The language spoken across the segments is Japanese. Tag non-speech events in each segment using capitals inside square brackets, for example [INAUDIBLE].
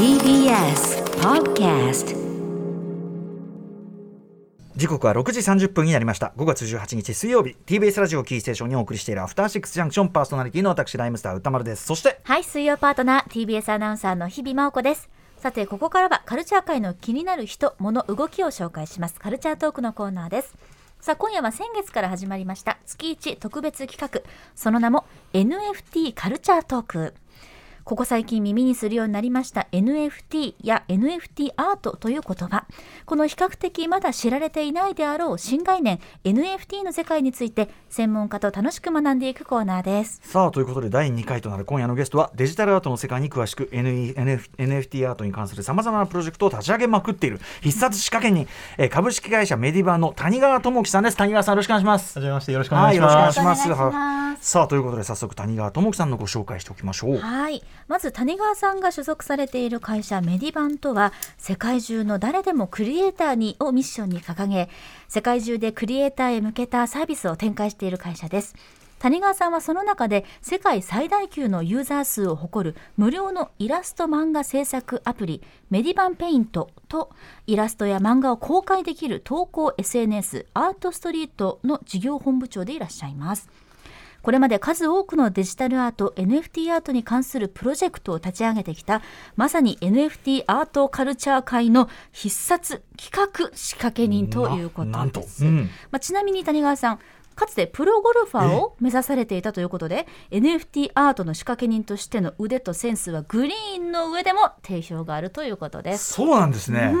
TBS Podcast 時刻は6時30分になりました5月18日水曜日 TBS ラジオキーステーションにお送りしているアフターシックスジャンクションパーソナリティの私ライムスター歌丸ですそしてはい、水曜パートナー TBS アナウンサーの日々真央子です。さて、ここからはカルチャー界の気になる人、物、動きを紹介します。カルチャートークのコーナーです。さあ、今夜は先月から始まりました月1特別企画。その名も NFT カルチャートーク。ここ最近耳にするようになりました NFT や NFT アートという言葉。この比較的まだ知られていないであろう新概念 NFT の世界について専門家と楽しく学んでいくコーナーです。さあということで第2回となる今夜のゲストはデジタルアートの世界に詳しく NFT アートに関するさまざまなプロジェクトを立ち上げまくっている必殺仕掛け人、えー株式会社メディバの谷川智樹さんです谷川さんよろしくお願いしますはじめましてよろしくお願いします。はいよろしくお願いしますさあということで早速谷川智樹さんのご紹介しておきましょうはい。まず谷川さんが所属されている会社メディバンとは、世界中の誰でもクリエイターにをミッションに掲げ、世界中でクリエイターへ向けたサービスを展開している会社です。谷川さんはその中で世界最大級のユーザー数を誇る無料のイラスト漫画制作アプリメディバンペイントとイラストや漫画を公開できる投稿 SNS アートストリートの事業本部長でいらっしゃいます。これまで数多くのデジタルアート NFT アートに関するプロジェクトを立ち上げてきたまさに NFT アートカルチャー界の必殺企画仕掛け人ということです。うん。まあ、ちなみに谷川さんかつてプロゴルファーを目指されていたということで NFT アートの仕掛け人としての腕とセンスはグリーンの上でも定評があるということです。そうなんですね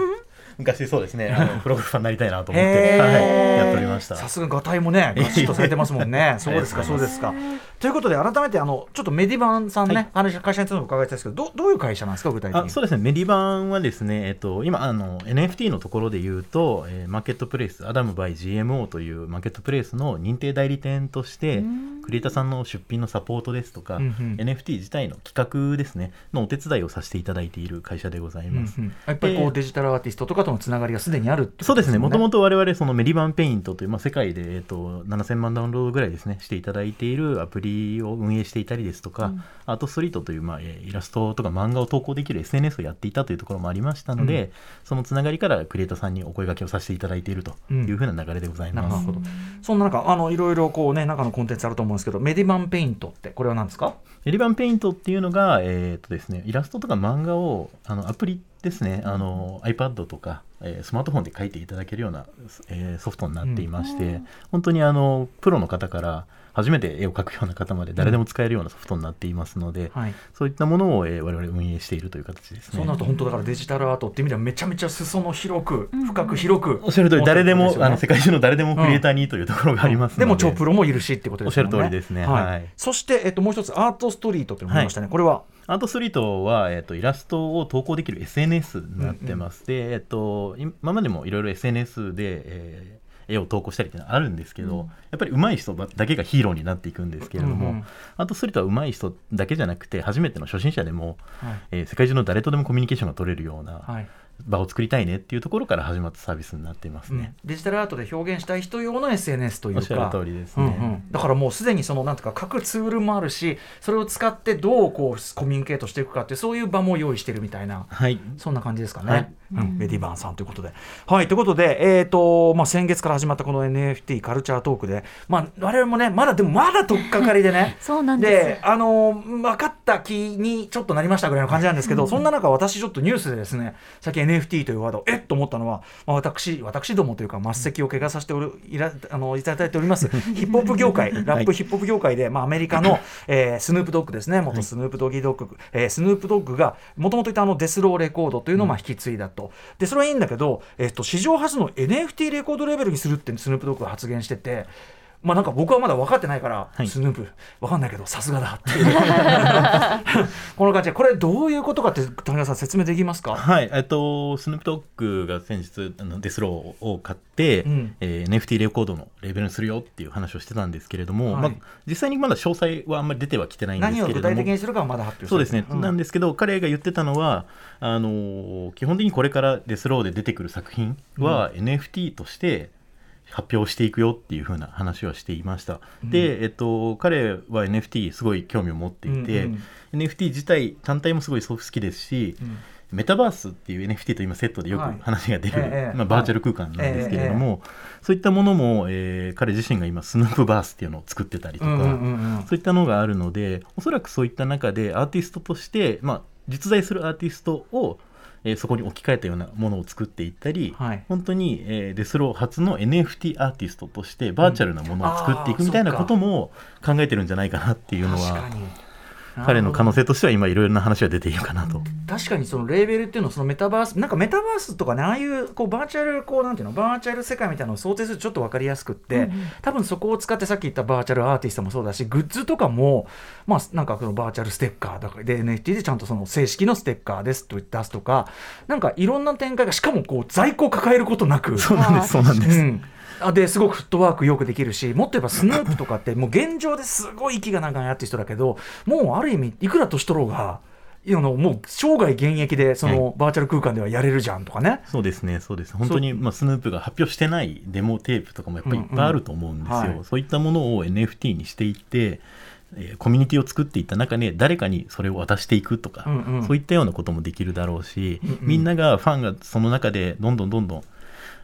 昔そうですね、[LAUGHS] あのプロゴルファーになりたいなと思っへて、ー。はい、やっておりました。さすががたいもね [LAUGHS] ガシッとされてますもんね。[LAUGHS] そうですかそうですか。ということで改めてあのちょっとメディバンさんね、はい。話会社についても伺いたいですけどどどういう会社なんですか具体的に？あそうですね、メディバンはですね、えっと、今あの、NFT のところで言うと、えーマーケットプレイス、アダムバイ GMO というマーケットプレイスの認定代理店として、クリエイターさんの出品のサポートですとか、うんうん。NFT 自体の企画ですね、のお手伝いをさせていただいている会社でございます。うんうん。やっぱりこうでデジタルアーティストとかとのつながりがすでにあるってそうですね、もともとと我々、そのメリバンペイントという、まあ、世界で、えっと、7000万ダウンロードぐらいですね、していただいているアプリを運営していたりですとか、アートストリートという、まあ、えーイラストとか漫画を投稿できる SNS をやっていたというところもありましたので、うん。そのつながりからクリエイターさんにお声掛けをさせていただいているというふうな流れでございます。なるほど。そんな中あのいろいろこうね中のコンテンツあると思うんですけどメディバンペイントってこれは何ですか？メリバンペイントっていうのが、えーっとですね、イラストとか漫画をあのアプリですね、あの iPad とか、えースマートフォンで書いていただけるような、えーソフトになっていまして、本当にあのプロの方から初めて絵を描くような方まで誰でも使えるようなソフトになっていますので、はい。そういったものを、えー我々運営しているという形ですね。そうなると本当だからデジタルアートっていう意味ではめちゃめちゃ裾野広く深く広くおっしゃる通り、誰でも、あの世界中の誰でもクリエイターにというところがありますので、でも超プロもいるしってことですよね。おっしゃる通りですね。はい。はい。そして、えっと、もう一つアートストリートっていうのがありましたね、これはアートストリートは、えっとイラストを投稿できる SNS になってます。で、えっと今までもいろいろ SNS で、えー絵を投稿したりっていうのはあるんですけど、やっぱり上手い人だけがヒーローになっていくんですけれども、うんうんアートストリートは上手い人だけじゃなくて初めての初心者でも、はいえー世界中の誰とでもコミュニケーションが取れるようなはい場を作りたいねっていうところから始まったサービスになっていますね。デジタルアートで表現したい人用の SNS というかおっしゃる通りですね。うんうん、だからもうすでにそのなんていうか各ツールもあるしそれを使ってどうこうコミュニケートしていくかってそういう場も用意してるみたいなはい。そんな感じですかね。はいうん、メディバンさんということで。はい、ということで、えーとまあ、先月から始まったこの NFT カルチャートークで、まあ、我々もね、まだでもまだ取っかかりでね。[LAUGHS] そうなんです。あの分かった気にちょっとなりましたぐらいの感じなんですけど、そんな中、私、ちょっとニュースでですね、さっき NFT というワード、えっ？と思ったのは、まあ、私、私どもというか、末席を怪我させておるいらあのいただいております、[LAUGHS] ヒップホップ業界、ラップヒップホップ業界で、まあ、アメリカの、えースヌープドッグですね、元スヌープドギードッグ、えースヌープドッグが、もともといたあのデスローレコードというのをまあ引き継いだと。で、それはいいんだけど、えっと、史上初の NFT レコードレベルにするってスヌープドッグが発言してて、まあなんか僕はまだ分かってないから、はい。スヌープ分かんないけどさすがだっていう。[LAUGHS] この感じでこれどういうことかって谷川さん説明できますか？はい、えっと、スヌープドッグが先日あのデスローを買って、うん。えー NFT レコードのレベルにするよっていう話をしてたんですけれども、はい。まあ、実際にまだ詳細はあんまり出てはきてないんです何を具けれども体的にするかはまだ発表そうですね、んなんですけど彼が言ってたのはあのー基本的にこれからデスローで出てくる作品は NFT として発表していくよっていう風な話はしていました、で、えっと、彼は NFT すごい興味を持っていて、うん NFT 自体単体もすごい好きですし、うん。メタバースっていう NFT と今セットでよくはい。話が出る、ええまあ、バーチャル空間なんですけれども、そういったものも、えー彼自身が今スヌープバースっていうのを作ってたりとか、うんうんうんうん。そういったのがあるのでおそらくそういった中でアーティストとして、まあ、実在するアーティストを、えーそこに置き換えたようなものを作っていったり、はい。本当に、えーデスロー初の NFT アーティストとしてバーチャルなものを作っていくみたいなことも考えてるんじゃないかなっていうのは確かに彼の可能性としては今いろいろな話が出ているかなと。確かにそのレーベルっていうのはそのメタバースなんかメタバースとかねああいうこうバーチャルこうなんていうのバーチャル世界みたいなのを想定するとちょっと分かりやすくって、多分そこを使ってさっき言ったバーチャルアーティストもそうだしグッズとかもまあなんかそのバーチャルステッカーだからで NFT でちゃんとその正式のステッカーですと出すとかなんかいろんな展開がしかもこう在庫を抱えることなく。そうなんですそうなんです、うん。あですごくフットワークよくできるしもっと言えばスヌープとかってもう現状ですごい息が長いアーティストだけどもうある意味いくら年取ろうがいのもう生涯現役でそのバーチャル空間ではやれるじゃんとかね。そうですね、そうです。本当に、まあ、スヌープが発表してないデモテープとかもやっぱりいっぱいあると思うんですよ。うんうんはいそういったものを NFT にしていって、えーコミュニティを作っていった中で誰かにそれを渡していくとか、うんうんそういったようなこともできるだろうし、うんうんみんながファンがその中でどんどんどんどん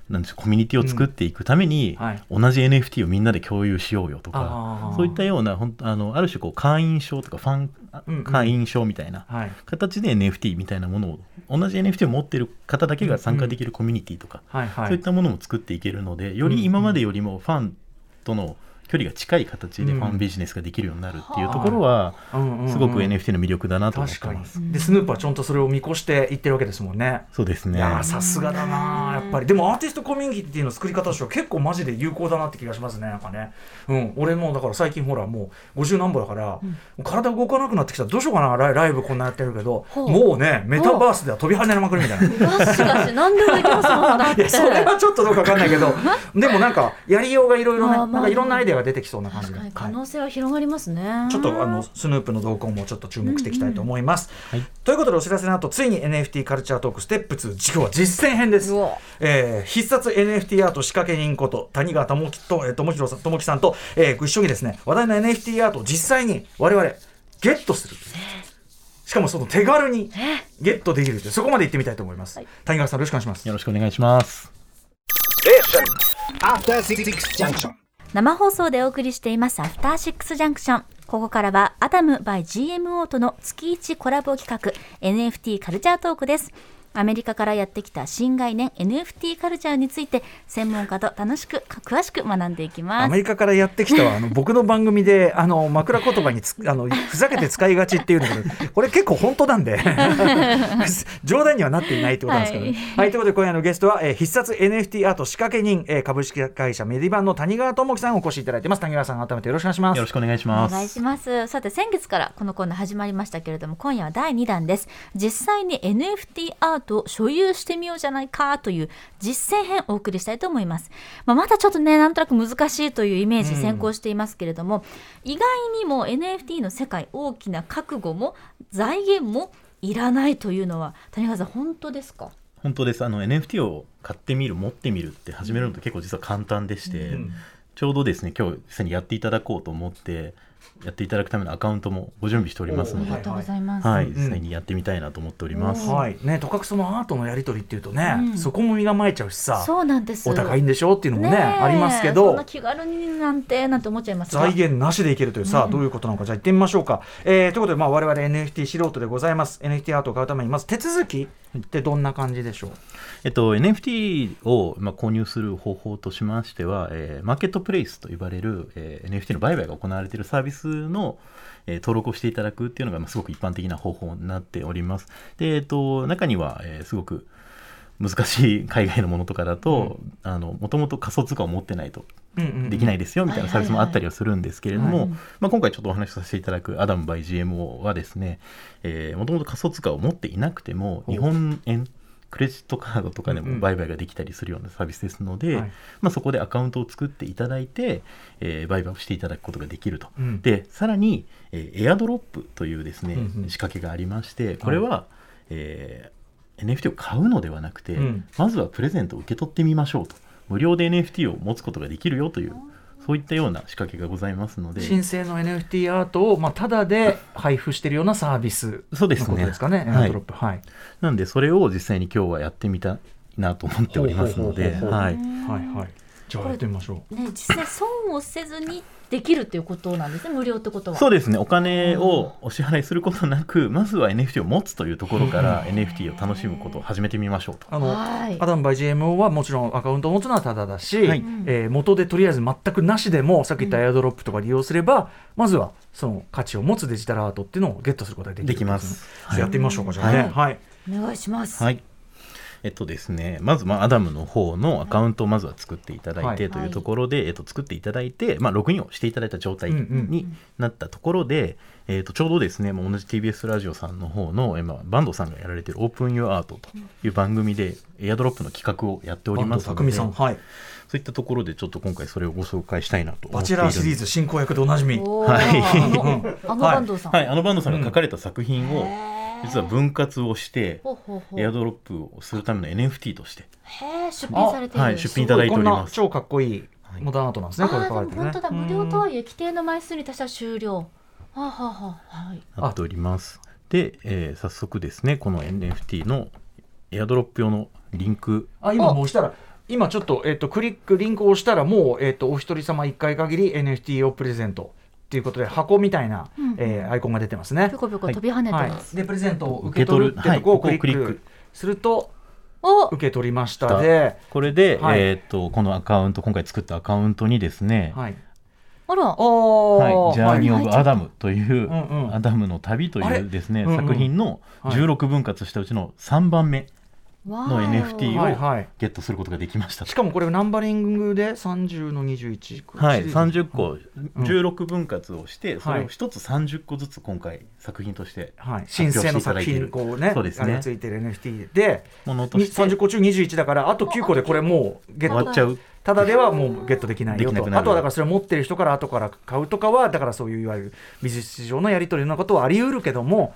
なんでしょうコミュニティを作っていくために、はい。同じ NFT をみんなで共有しようよとあかーそういったような本当あのある種こう会員証とかファンうんうん。会員証みたいなはい。形で NFT みたいなものを同じ NFT を持ってる方だけが参加できるコミュニティとか、はいはい。そういったものも作っていけるのでより今までよりもファンとの距離が近い形でファンビジネスができるようになるっていうところはすごく NFT の魅力だなと思ってます。でスヌープはちゃんとそれを見越していってるわけですもんね。そうですね。いやーさすがだなーやっぱり。でもアーティストコミュニティの作り方としては結構マジで有効だなって気がしますねなんかね。うん。俺もだから最近ほらもう50何歩だから、もう体動かなくなってきた。らどうしようかなライライブこんなやってるけど。ほう。もうねメタバースでは飛び跳ねまくるみたいな。でもできますもんだって。[LAUGHS] いやそれはちょっとどうかわかんないけど。[LAUGHS] でもなんかやりようがいろいろねなんかいろんなアイデアが出てきそうな感じで確かに可はい能性は広がりますね、ちょっとあのスヌープの動向もちょっと注目していきたいと思います。はいということでお知らせの後ついに NFT カルチャートークステップ2今日は実践編です。えー必殺 NFT アート仕掛け人こと谷川智樹と、えー、智弘さん智樹さんと、えー、一緒にですね話題の NFT アートを実際に我々ゲットする。しかもその手軽にゲットできるというそこまで行ってみたいと思います。はい谷川さんよろしくお願いします。よろしくお願いします。After Six Junction. 生放送でお送りしていますアフターシックスジャンクションここからはアダム by GMO との月1コラボ企画 NFT カルチャートークです。アメリカからやってきた新概念 NFT カルチャーについて専門家と楽しく詳しく学んでいきアます。メリカからやってきたはあの僕の番組であの枕言葉につあのふざけて使いがちっていうんだけどこれ結構本当なんで [LAUGHS] 冗談にはなっていないってことなんですけどね。は、はいいということで今夜のゲストは、えー必殺 NFT アート仕掛け人、えー株式会社メディバンの谷川智樹さんをお越しいただいてます。谷川さん改めてよろしくお願いします。よろしくお願いしおます。願いします。さて先月からこのコーナー始まりましたけれども今夜は第2弾です。実際に NFT アートを所有してみようじゃないかという実践編をお送りしたいと思います、まあ、まだちょっとねなんとなく難しいというイメージ先行していますけれども、意外にも NFT の世界大きな覚悟も財源もいらないというのは谷川さん本当ですか？本当です。あの NFT を買ってみる持ってみるって始めるのと結構実は簡単でして、うん。ちょうどですね今日実際にやっていただこうと思ってやっていただくためのアカウントもご準備しておりますので、はありがとうございます、い、うん実際にやってみたいなと思っております。はい。ねとかくそのアートのやり取りっていうとね、うん。そこも身構えちゃうしさそうなんです。お高いんでしょっていうのもねありますけそんどな気軽になんてなんて思っちゃいます。が財源なしでいけるというさ、どういうことなのかじゃあ行ってみましょうか。えーということで、まあ、我々 NFT 素人でございます。NFT アートを買うためにまず手続きってどんな感じでしょう、えっと、NFT を、まあ、購入する方法としましては、えーマーケットプレイスと呼ばれる、えー NFT の売買が行われているサービスの、えー登録をしていただくっていうのが、まあ、すごく一般的な方法になっております。で、えっと、中には、えーすごく難しい海外のものとかだと、あの、もともと仮想通貨を持ってないとうんうんうん。できないですよみたいなサービスもあったりはするんですけれども、はい。まあ、今回ちょっとお話しさせていただくアダム by GMO はですねもともと仮想通貨を持っていなくても日本円クレジットカードとかでうんうん。も売買ができたりするようなサービスですので、はい。まあ、そこでアカウントを作っていただいて、えー売買をしていただくことができると。うん。でさらに、えーエアドロップというですね、うんうん。仕掛けがありましてこれは、えー NFT を買うのではなくて、うん。まずはプレゼントを受け取ってみましょうと。無料で NFT を持つことができるよというそういったような仕掛けがございますので申請の NFT アートを、まあ、ただで配布しているようなサービスそうですねのことですかね、はいエアドロップ。はい。なんでそれを実際に今日はやってみたいなと思っておりますので、はい、はい、はい。じゃあやってみましょう。ね実際損をせずにできるっていうことなんですね無料ってことは。そうですね。お金をお支払いすることなくまずは NFT を持つというところからうん NFT を楽しむことを始めてみましょうと。あの、はい。アダムバイ GMO はもちろんアカウントを持つのはただだし、はい。えー元でとりあえず全くなしでもさっき言ったエアドロップとか利用すれば、まずはその価値を持つデジタルアートっていうのをゲットすることができるできます。やってみましょうか、じゃあね。はい。お願いします、はいえっとですね、まず、まあ、アダムの方のアカウントをまずは作っていただいはい。てというところで、えっと、作っていただいて、まあ、ログインをしていただいた状態うんうんになったところで、えっと、ちょうどですね、もう同じ TBS ラジオさんの方の、えまあ、バンドさんがやられているオープン・ユア・アートという番組で、エアドロップの企画をやっておりますので、匠さん、はい。そういったところでちょっと今回それをご紹介したいなと思バチェっているラーシリーズ進行役でおなじみ。はい。あのあのはい。坂東さん、はい、あのバンドさんが書かれた作品を、実は分割をして、ほうほうほう。エアドロップをするための NFT として、出品されている、はい出品いただいております。すごい。こんな超かっこいいモダンアートなんですね、あこれ書かーれてるね。でも本当だ。無料とはいえ規定の枚数に達したら終了。はあ、はあはい。なっております。で、えー早速ですね、この NFT のエアドロップ用のリンク、あ今もう押したら今ちょっと,、えっとクリックリンクを押したらもう、えっとお一人様1回限り NFT をプレゼントっていうことで箱みたいな、うんえーアイコンが出てますね。ぴょ。こぴょこ飛び跳ねてはい。ます、、でプレゼントを受け取るってとこをクリ受け取るはいここをクリッック。するとお！受け取りました。で、これで、はい。えーっとこのアカウント、今回作ったアカウントにですね、はい、あら。おはい、ジャーニー・オブ・はい。アダムという、うんうん。アダムの旅というですね、うんうん。作品のはい。16分割したうちの3番目。わのー NFT をはいはい。ゲットすることができました。しかもこれナンバリングで30の21はい、シリーズ30個、16分割をして、それはいを一つ30個ずつ今回作品としてはい、申請の作品こうねそうですね。ついてる NFT で。ものとして。30個中21だからあと9個でこれもうゲット。終わっちゃう。ただではもうゲットできないよと。あとはだからそれを持ってる人から後から買うとかはだからそういういわゆる美術市場のやり取りのことはあり得るけども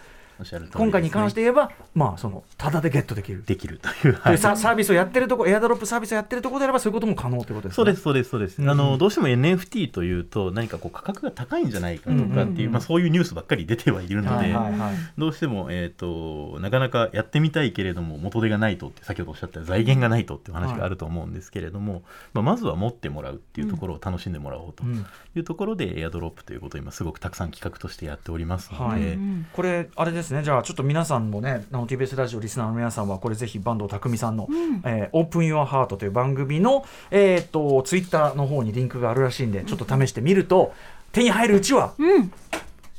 今回に関して言えばまあそのただでゲットできる。できるという。はい。サービスをやってるとこエアドロップサービスをやってるところであればそういうことも可能ということですね。そうですそうです。そうです、うん。あのどうしても NFT というと何かこう価格が高いんじゃないかとかっていう、うんうんうん。まあ、そういうニュースばっかり出てはいるので、はいはいはいどうしても、えー、となかなかやってみたいけれども元手がないとって先ほどおっしゃった財源がないとっていう話があると思うんですけれども、まあ、まずは持ってもらうっていうところを楽しんでもらおうとうん。いうところで、エアドロップということを今すごくたくさん企画としてやっておりますので、はい。うんこれあれですね。じゃあちょっと皆さんもねあの TBS ラジオリスナーの皆さんはこれぜひ坂東匠さんのうん。えーオープン・ユア・ハートという番組の、えー、とツイッターの方にリンクがあるらしいんでちょっと試してみると手に入るうちはうん。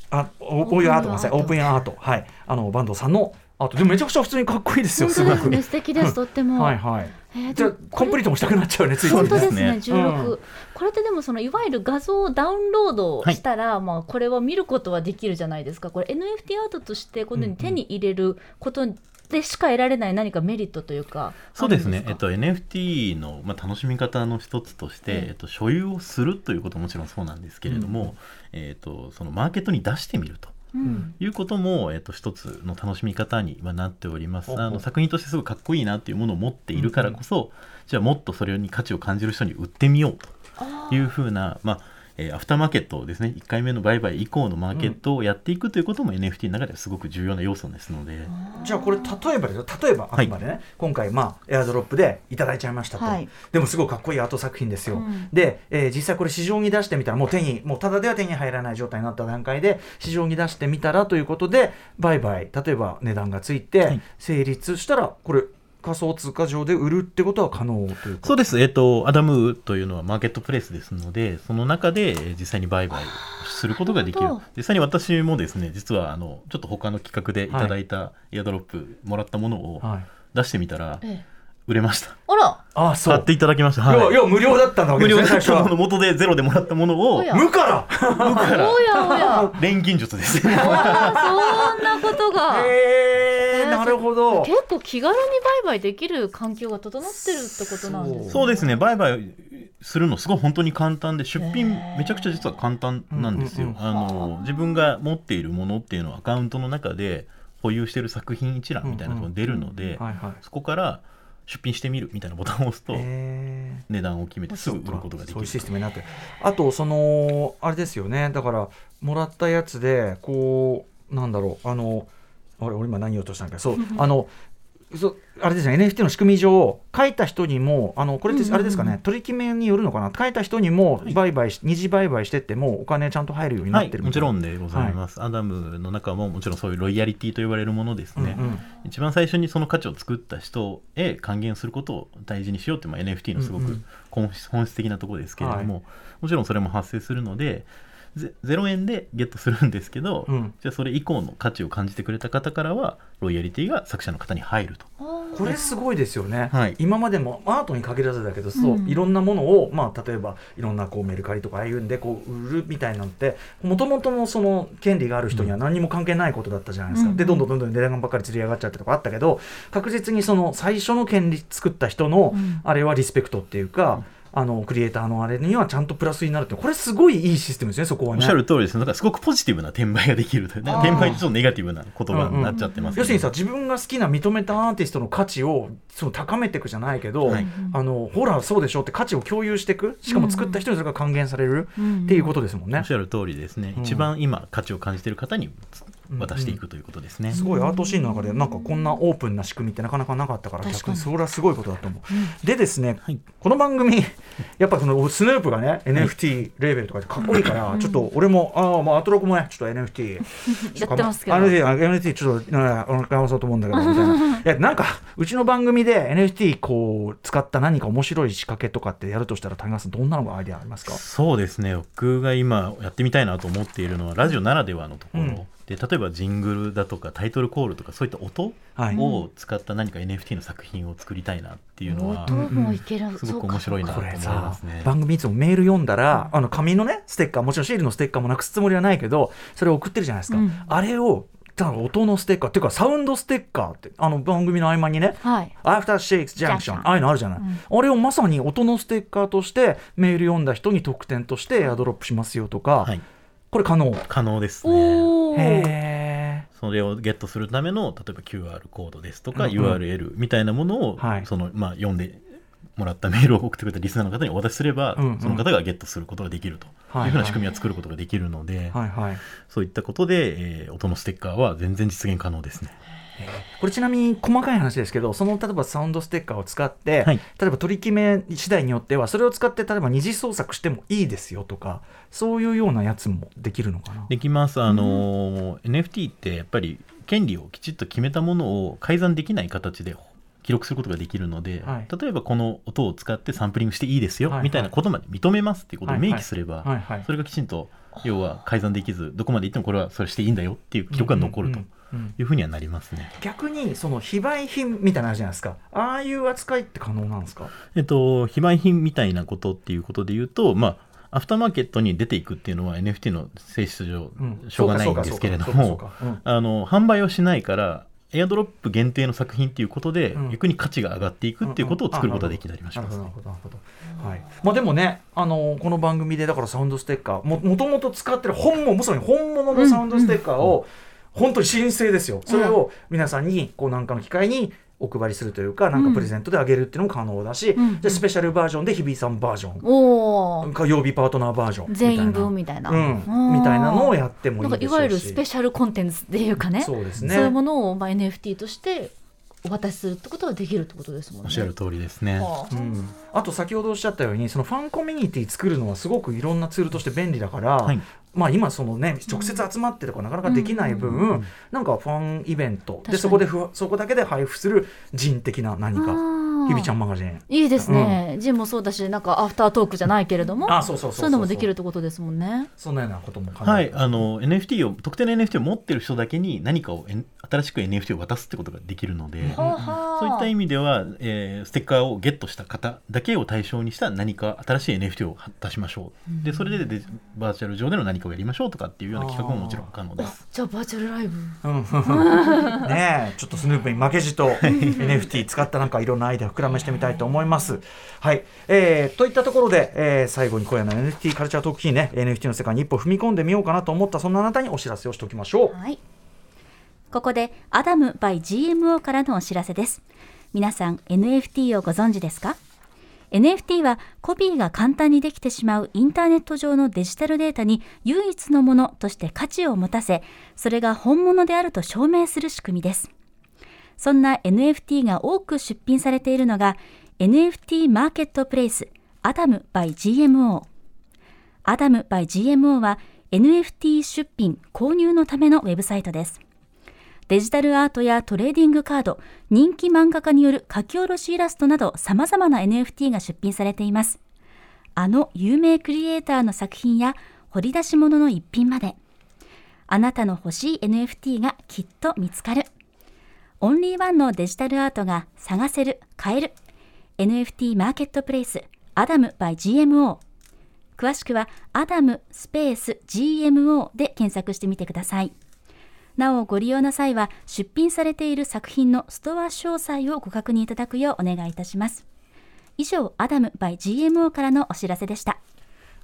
あオープン・ユア・アートごめんなさい。オープン・ユア・アートはい。あの坂東さんのアートでもめちゃくちゃ普通にかっこいいですよ本すごく当ですね素敵ですとっても。はいはい。えーじゃコンプリートもしたくなっちゃうねついつい本当ねですねです16、うんこれってでもそのいわゆる画像をダウンロードしたら、まあこれは見ることはできるじゃないですか。これ NFT アートとしてこのように手に入れることでしか得られない何かメリットというかそうですね、えっと、NFT の、まあ、楽しみ方の一つとして、えええっと、所有をするということももちろんそうなんですけれども、えっと、そのマーケットに出してみると。うん。いうことも、えっと、一つの楽しみ方にはなっております。あの作品としてすごいかっこいいなっていうものを持っているからこそ、じゃあもっとそれに価値を感じる人に売ってみようあというふうな、まあえーアフターマーケットですね1回目の売買以降のマーケットをやっていくということも NFT の中ではすごく重要な要素ですので、じゃあこれ例えばですよ。例えばあくまでね、今回まあエアドロップでいただいちゃいましたと、はい。でもすごいかっこいいアート作品ですよ、うん。で、えー実際これ市場に出してみたらもう手にもうただでは手に入らない状態になった段階で市場に出してみたらということで売買例えば値段がついはてい。成立したらこれ仮想通貨上で売るってことは可能というかそうです、えっと、アダムというのはマーケットプレイスですので、その中でえー実際に売買をすることができる。実際に私もですね、実はあのちょっと他の企画でいただいたエアドロップもらったものをはい、出してみたら、ええ売れました。あら。ああそう。買っていただきました。要ははい。要は無料だったんだわけ無ですね最初料だったものは元でゼロでもらったものをおや。無から。おやおや。錬金術です。そんなことが。へえなるほど。結構気軽に売買できる環境が整ってるってことなんですね。そう。ですね、売買するのすごい本当に簡単で、出品めちゃくちゃ実は簡単なんですよ。あの自分が持っているものっていうのはアカウントの中で保有している作品一覧みたいなのが出るので、そこから出品してみるみたいなボタンを押すとえー。値段を決めてすぐ売ることができるそういうシステムになって。るあとそのあれですよね。だからもらったやつでこうなんだろう。あのあれ俺今何言おうとしたんだっけ？そう。[LAUGHS] あのそあれですね NFT の仕組み上書いた人にもあのこれってあれですかね、取り決めによるのかな書いた人にも売買し、二次売買してってもお金ちゃんと入るようになはい、ってるみたいな。もちろんでございます、アダムの中ももちろんそういうロイヤリティと呼ばれるものですね、うんうん。一番最初にその価値を作った人へ還元することを大事にしようっていうのは NFT のすごく本質的なところですけれども、はい。もちろんそれも発生するのでゼ0円でゲットするんですけど、うん。じゃあそれ以降の価値を感じてくれた方からはロイヤリティが作者の方に入ると。これすごいですよね、はい。今までもアートに限らずだけどそう、うん。いろんなものを、まあ、例えばいろんなこうメルカリとかああいうんでこう売るみたいなのってもともとのその権利がある人には何にも関係ないことだったじゃないですか、うん。でどんどんどんどん値段ばっかり釣り上がっちゃってとかあったけど確実にその最初の権利作った人の、うん。あれはリスペクトっていうか、あのクリエイターのあれにはちゃんとプラスになるってこれすごいいいシステムですねそこはね。おっしゃる通りですね。だからすごくポジティブな転売ができる転売ってちょっとネガティブな言葉になっちゃってますけど、要するにさ自分が好きな認めたアーティストの価値をその高めていくじゃないけど、はい。あのほらそうでしょって価値を共有していくしかも作った人にそれが還元されるっていうことですもんね。おっ。しゃる通りですね。うん。一番今価値を感じている方に渡していくということですね。すごいアートシーンの中でなんかこんなオープンな仕組みってなかなかなかったから確かに。逆にそれはすごいことだと思う。でですね、はい。この番組 [LAUGHS] やっぱそのスヌープがね NFT レーベルとかでかっこいいからちょっと俺もああまあアトロクもねちょっと NFT [LAUGHS] やってますけど。NFT, ちょっとなお腹そうと思うんだけどみたいないやなんかうちの番組で NFT こう使った何か面白い仕掛けとかってやるとしたら谷川さんどんなのがアイデアありますか？そうですね。僕が今やってみたいなと思っているのはラジオならではのところ。うんで例えばジングルだとかタイトルコールとかそういった音はい。を使った何か NFT の作品を作りたいなっていうのは音もいける、すごく面白いなと思いさますね。番組いつもメール読んだら、あの紙のねステッカーもちろんシールのステッカーもなくすつもりはないけどそれを送ってるじゃないですか、うん。あれを音のステッカーっていうかサウンドステッカーってあの番組の合間にねはい。アフターシェイクスジャンクションああいうのあるじゃない、うん。あれをまさに音のステッカーとしてメール読んだ人に特典としてエアドロップしますよとか、はい、これ可能？可能ですね。それをゲットするための例えば QR コードですとか、うんうん。URL みたいなものを、はい。そのまあ、読んでもらったメールを送ってくれたリスナーの方にお渡しすれば、うんうん。その方がゲットすることができるとはいいうふうな仕組みは作ることができるので、はいはい。そういったことで、えー音のステッカーは全然実現可能ですね。これちなみに細かい話ですけどその例えばサウンドステッカーを使って、はい。例えば取り決め次第によってはそれを使って例えば二次創作してもいいですよとかそういうようなやつもできるのかな？できます。あのー NFT ってやっぱり権利をきちっと決めたものを改ざんできない形で記録することができるので、はい。例えばこの音を使ってサンプリングしていいですよ、はい。はいみたいなことまで認めますっていうことを明記すれば、はい。はい。それがきちんと要は改ざんできずどこまで行ってもこれはそれしていいんだよっていう記録が残るというふうにはなりますね。逆にその非売品みたいなのあるじゃないですかああいう扱いって可能なんですか？えっと非売品みたいなことっていうことで言うとまあアフターマーケットに出ていくっていうのは NFT の性質上うん。しょうがないんですけれども販売をしないからエアドロップ限定の作品っていうことで、うん。逆に価値が上がっていくっていうことを作ることができたりもします、ねはい。まあでもねあのこの番組でだからサウンドステッカーももともと使ってる本物まさに本物のサウンドステッカーを、本当に申請ですよ。それを皆さんにこう何かの機会にお配りするというかなんかプレゼントであげるっていうのも可能だし、うんでスペシャルバージョンで日比さんバージョン。おおか曜日パートナーバージョン。みたいな。全員分みたいな、うん、みたいなのをやってもいないでしょうし。わゆるスペシャルコンテンツっていうかね。そうですね。そういうものをまあ NFT としてお渡しするってことができるってことですもんね。おっしゃる通りですね。はあ。うん、あと先ほどおっしゃったようにそのファンコミュニティ作るのはすごくいろんなツールとして便利だから、はいまあ今そのね直接集まってとかなかなかできない分、うんなんかファンイベント。でそこでふそこだけで配布する人的な何かあー。ひびちゃんマガジン。いいですね、ジンもそうだしなんかアフタートークじゃないけれどもあそうそうそういうのもできるってことですもんね。そんなようなこともはい、あの NFT を特定の NFT を持ってる人だけに何かをえん新しく NFT を渡すってことができるので、そういった意味では、えーステッカーをゲットした方だけを対象にした何か新しい NFT を出しましょう、でそれでデジバーチャル上での何かをやりましょうとかっていうような企画ももちろん可能です。じゃあバーチャルライブ。うん。[LAUGHS] ねえちょっとスヌープに負けじと [LAUGHS] NFT 使ったなんかいろんなアイデア膨らましてみたいと思います。はい、えーといったところで、えー最後に今夜の NFT カルチャートークキーね NFT の世界に一歩踏み込んでみようかなと思ったそんなあなたにお知らせをしておきましょう。はい。ここでアダム by GMO からのお知らせです。皆さん NFT をご存知ですか？NFT はコピーが簡単にできてしまうインターネット上のデジタルデータに唯一のものとして価値を持たせ、それが本物であると証明する仕組みです。そんな NFT が多く出品されているのが NFT マーケットプレイスアダム by GMO。アダム by GMO は NFT 出品購入のためのウェブサイトです。デジタルアートやトレーディングカード、人気漫画家による書き下ろしイラストなど様々な NFT が出品されています。あの有名クリエイターの作品や掘り出し物の一品まで。あなたの欲しい NFT がきっと見つかる。オンリーワンのデジタルアートが探せる、買える。NFT マーケットプレイス、アダム by GMO。詳しくは、アダムスペース GMO で検索してみてください。なおご利用の際は出品されている作品のストア詳細をご確認いただくようお願いいたします以上アダム by GMO からのお知らせでした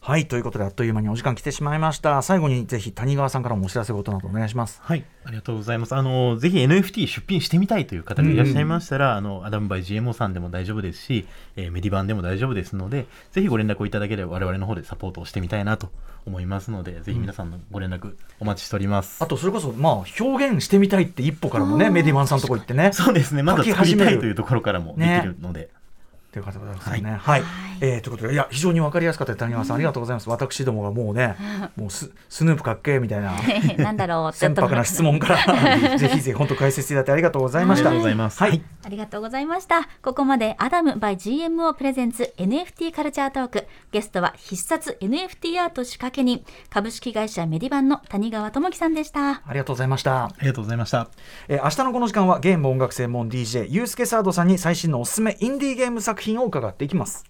はいということであっという間にお時間来てしまいました。最後にぜひ谷川さんからもお知らせことなどお願いします。はいありがとうございます。あのぜひ NFT 出品してみたいという方がいらっしゃいましたら、うん、あのアダムバイ GMO さんでも大丈夫ですし、えー、メディバンでも大丈夫ですのでぜひご連絡をいただければ我々の方でサポートをしてみたいなと思いますのでぜひ皆さんのご連絡お待ちしております、うん、あとそれこそまあ表現してみたいって一歩からもねメディバンさんのとこ行ってね。そうですね。まだ作りたいというところからもできるので、ねという方でございますね。はい。はい、えー、ということで、いや、非常にわかりやすかった谷川さん、ありがとうございます。私どもがもうね、[LAUGHS] もうススヌープかっけみたいな、[LAUGHS] なんだろう、船舶な質問から [LAUGHS] ぜひぜひ本当解説いただいてありがとうございました。ありがとうございます。はい。ありがとうございました。ここまでアダム by GMO プレゼンツ NFT カルチャートーク。ゲストは必殺 NFT アート仕掛け人、株式会社メディバンの谷川智樹さんでした。ありがとうございました。ありがとうございました。えー、明日のこの時間はゲーム音楽専門 DJ ユースケサードさんに最新のおすすめインディーゲーム作品を伺っていきます。